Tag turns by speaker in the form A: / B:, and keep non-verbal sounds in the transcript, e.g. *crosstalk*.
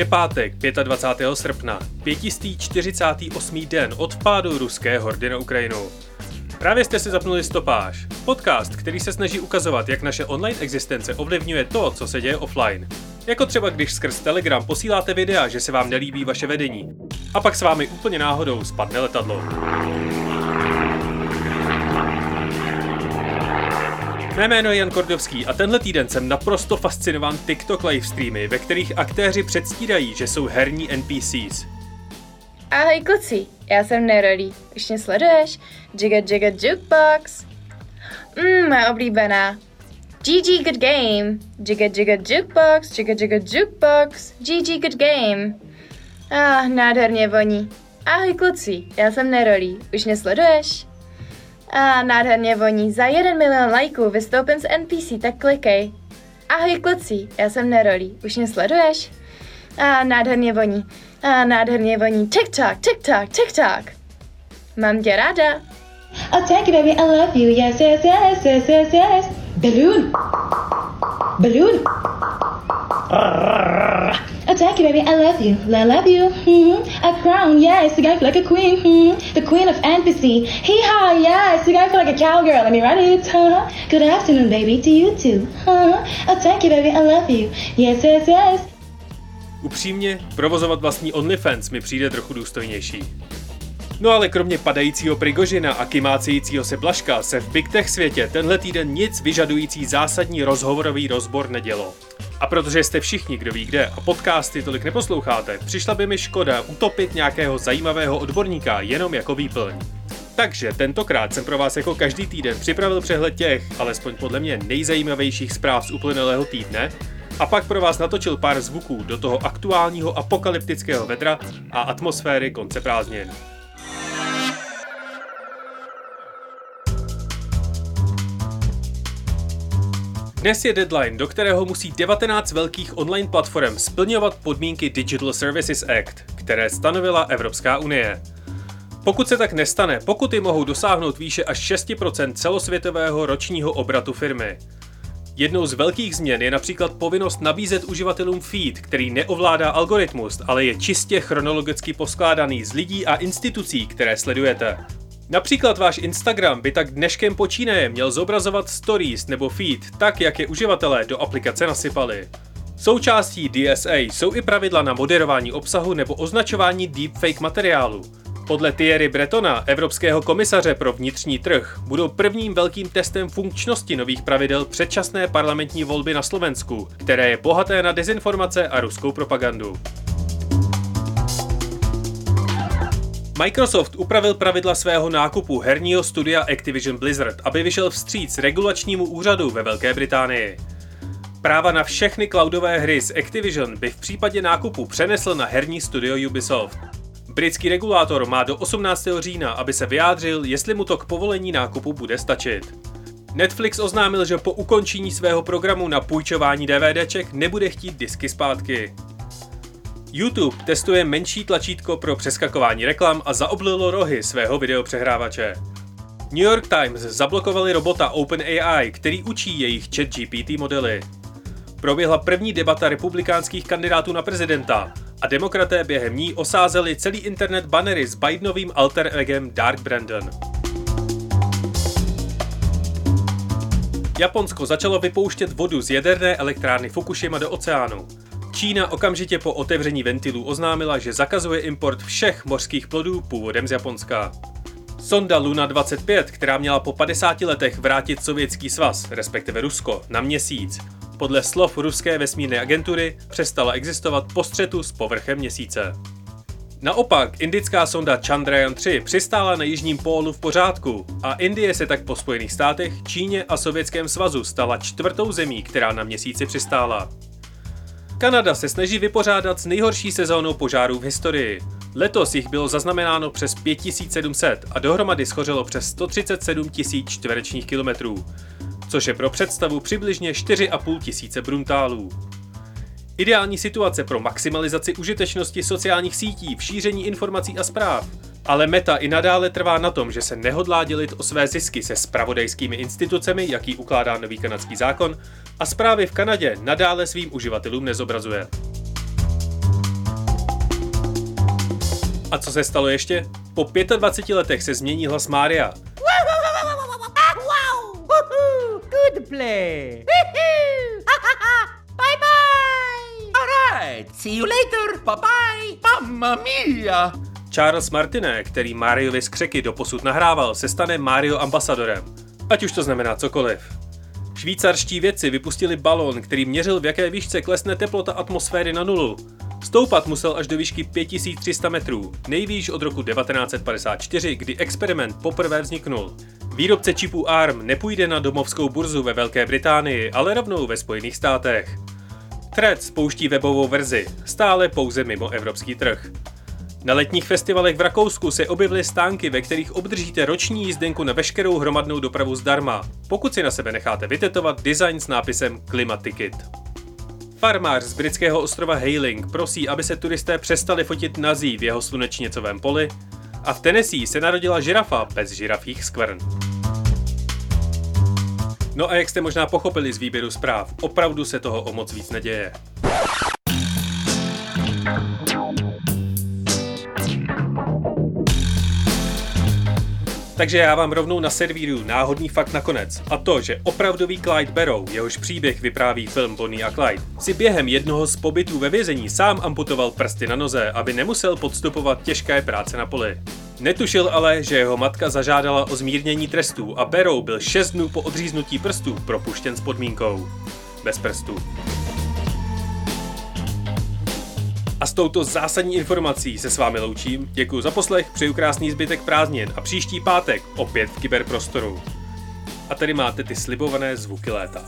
A: Je pátek, 25. srpna, 548. den od vpádu ruské hordy na Ukrajinu. Právě jste si zapnuli Stopáž, podcast, který se snaží ukazovat, jak naše online existence ovlivňuje to, co se děje offline. Jako třeba když skrz Telegram posíláte videa, že se vám nelíbí vaše vedení. A pak s vámi úplně náhodou spadne letadlo. Mé jméno je Jan Kordovský a tenhle týden jsem naprosto fascinován TikTok livestreamy, ve kterých aktéři předstírají, že jsou herní NPCs.
B: Ahoj kluci, já jsem Neroli. Už mě sleduješ? Jigga Jigga Jukebox. Mmm, moje oblíbená. GG Good Game. Jigga Jigga Jukebox, Jigga Jigga Jukebox. GG Good Game. Ah, nádherně voní. Ahoj kluci, já jsem Neroli. Už mě sleduješ? A nádherně voní. Za jeden milion lajků vystoupím z NPC, tak klikej. Ahoj kluci, já jsem Neroli. Už mě sleduješ? A nádherně voní. A nádherně voní. TikTok, TikTok, TikTok. Mám tě ráda.
C: Oh, thank you, baby. I love you. Yes, yes, yes, yes, yes, yes. Balloon. Balloon. Thank you, baby. I love you. I love you. Mm-hmm. A crown, yes. You gotta feel like a queen. Mm-hmm. The queen of NPC. Hee haw, yes. You gotta feel like a cowgirl. Let me write it. Uh-huh. Good afternoon, baby. To you too. Uh-huh. Oh, thank you, baby. I love you. Yes, yes, yes.
A: Upřímně, provozovat vlastní OnlyFans mi přijde trochu důstojnější. No ale kromě padajícího Prigožina a kymácejícího se Blaška se v Big Tech světě tenhle týden nic vyžadující zásadní rozhovorový rozbor nedělo. A protože jste všichni, kdo ví kde a podcasty tolik neposloucháte, přišla by mi škoda utopit nějakého zajímavého odborníka jenom jako výplň. Takže tentokrát jsem pro vás jako každý týden připravil přehled těch, alespoň podle mě nejzajímavějších zpráv z uplynulého týdne, a pak pro vás natočil pár zvuků do toho aktuálního apokalyptického vedra a atmosféry konce prázdnin. Dnes je deadline, do kterého musí 19 velkých online platform splňovat podmínky Digital Services Act, které stanovila Evropská unie. Pokud se tak nestane, pokuty mohou dosáhnout výše až 6% celosvětového ročního obratu firmy. Jednou z velkých změn je například povinnost nabízet uživatelům feed, který neovládá algoritmus, ale je čistě chronologicky poskládaný z lidí a institucí, které sledujete. Například váš Instagram by tak dneškem počínaje měl zobrazovat stories nebo feed tak, jak je uživatelé do aplikace nasypali. Součástí DSA jsou i pravidla na moderování obsahu nebo označování deepfake materiálu. Podle Thierry Bretona, evropského komisaře pro vnitřní trh, budou prvním velkým testem funkčnosti nových pravidel předčasné parlamentní volby na Slovensku, které je bohaté na dezinformace a ruskou propagandu. Microsoft upravil pravidla svého nákupu herního studia Activision Blizzard, aby vyšel vstříc regulačnímu úřadu ve Velké Británii. Práva na všechny cloudové hry z Activision by v případě nákupu přenesl na herní studio Ubisoft. Britský regulátor má do 18. října, aby se vyjádřil, jestli mu to k povolení nákupu bude stačit. Netflix oznámil, že po ukončení svého programu na půjčování DVDček nebude chtít disky zpátky. YouTube testuje menší tlačítko pro přeskakování reklam a zaoblilo rohy svého videopřehrávače. New York Times zablokovali robota OpenAI, který učí jejich chat GPT modely. Proběhla první debata republikánských kandidátů na prezidenta a demokraté během ní osázeli celý internet banery s Bidenovým alter egem Dark Brandon. Japonsko začalo vypouštět vodu z jaderné elektrárny Fukushima do oceánu. Čína okamžitě po otevření ventilů oznámila, že zakazuje import všech mořských plodů původem z Japonska. Sonda Luna 25, která měla po 50 letech vrátit Sovětský svaz, respektive Rusko, na měsíc, podle slov ruské vesmírné agentury přestala existovat po střetu s povrchem měsíce. Naopak, indická sonda Chandrayaan 3 přistála na jižním pólu v pořádku a Indie se tak po Spojených státech, Číně a Sovětském svazu stala čtvrtou zemí, která na měsíci přistála. Kanada se snaží vypořádat s nejhorší sezónou požárů v historii. Letos jich bylo zaznamenáno přes 5700 a dohromady schořelo přes 137 000 čtverečních kilometrů, což je pro představu přibližně 4,5 tisíce bruntálů. Ideální situace pro maximalizaci užitečnosti sociálních sítí v šíření informací a zpráv. Ale Meta i nadále trvá na tom, že se nehodlá dělit o své zisky se spravodajskými institucemi, jaký ukládá nový kanadský zákon, a zprávy v Kanadě nadále svým uživatelům nezobrazuje. A co se stalo ještě? Po 25 letech se změní hlas Mária.
D: Good play! *laughs* bye bye!
E: Alright, see you later. Bye bye. Mamma mia.
A: Charles Martinet, který Mariovi skřeky doposud nahrával, se stane Mario ambasadorem. Ať už to znamená cokoliv. Švýcarští vědci vypustili balón, který měřil v jaké výšce klesne teplota atmosféry na nulu. Stoupat musel až do výšky 5300 metrů, nejvýš od roku 1954, kdy experiment poprvé vzniknul. Výrobce čipů ARM nepůjde na domovskou burzu ve Velké Británii, ale rovnou ve Spojených státech. Threads spouští webovou verzi, stále pouze mimo evropský trh. Na letních festivalech v Rakousku se objevily stánky, ve kterých obdržíte roční jízdenku na veškerou hromadnou dopravu zdarma, pokud si na sebe necháte vytetovat design s nápisem Climatikit. Farmář z britského ostrova Hailing prosí, aby se turisté přestali fotit nazí v jeho slunečnicovém poli a v Tennessee se narodila žirafa bez žirafích skvrn. No a jak jste možná pochopili z výběru zpráv, opravdu se toho o moc víc neděje. Takže já vám rovnou naservíruju náhodný fakt nakonec. A to, že opravdový Clyde Barrow, jehož příběh vypráví film Bonnie a Clyde, si během jednoho z pobytů ve vězení sám amputoval prsty na noze, aby nemusel podstupovat těžké práce na poli. Netušil ale, že jeho matka zažádala o zmírnění trestů a Barrow byl 6 dnů po odříznutí prstů propuštěn s podmínkou. Bez prstů. A s touto zásadní informací se s vámi loučím, děkuji za poslech, přeju krásný zbytek prázdnin a příští pátek opět v kyberprostoru. A tady máte ty slibované zvuky léta.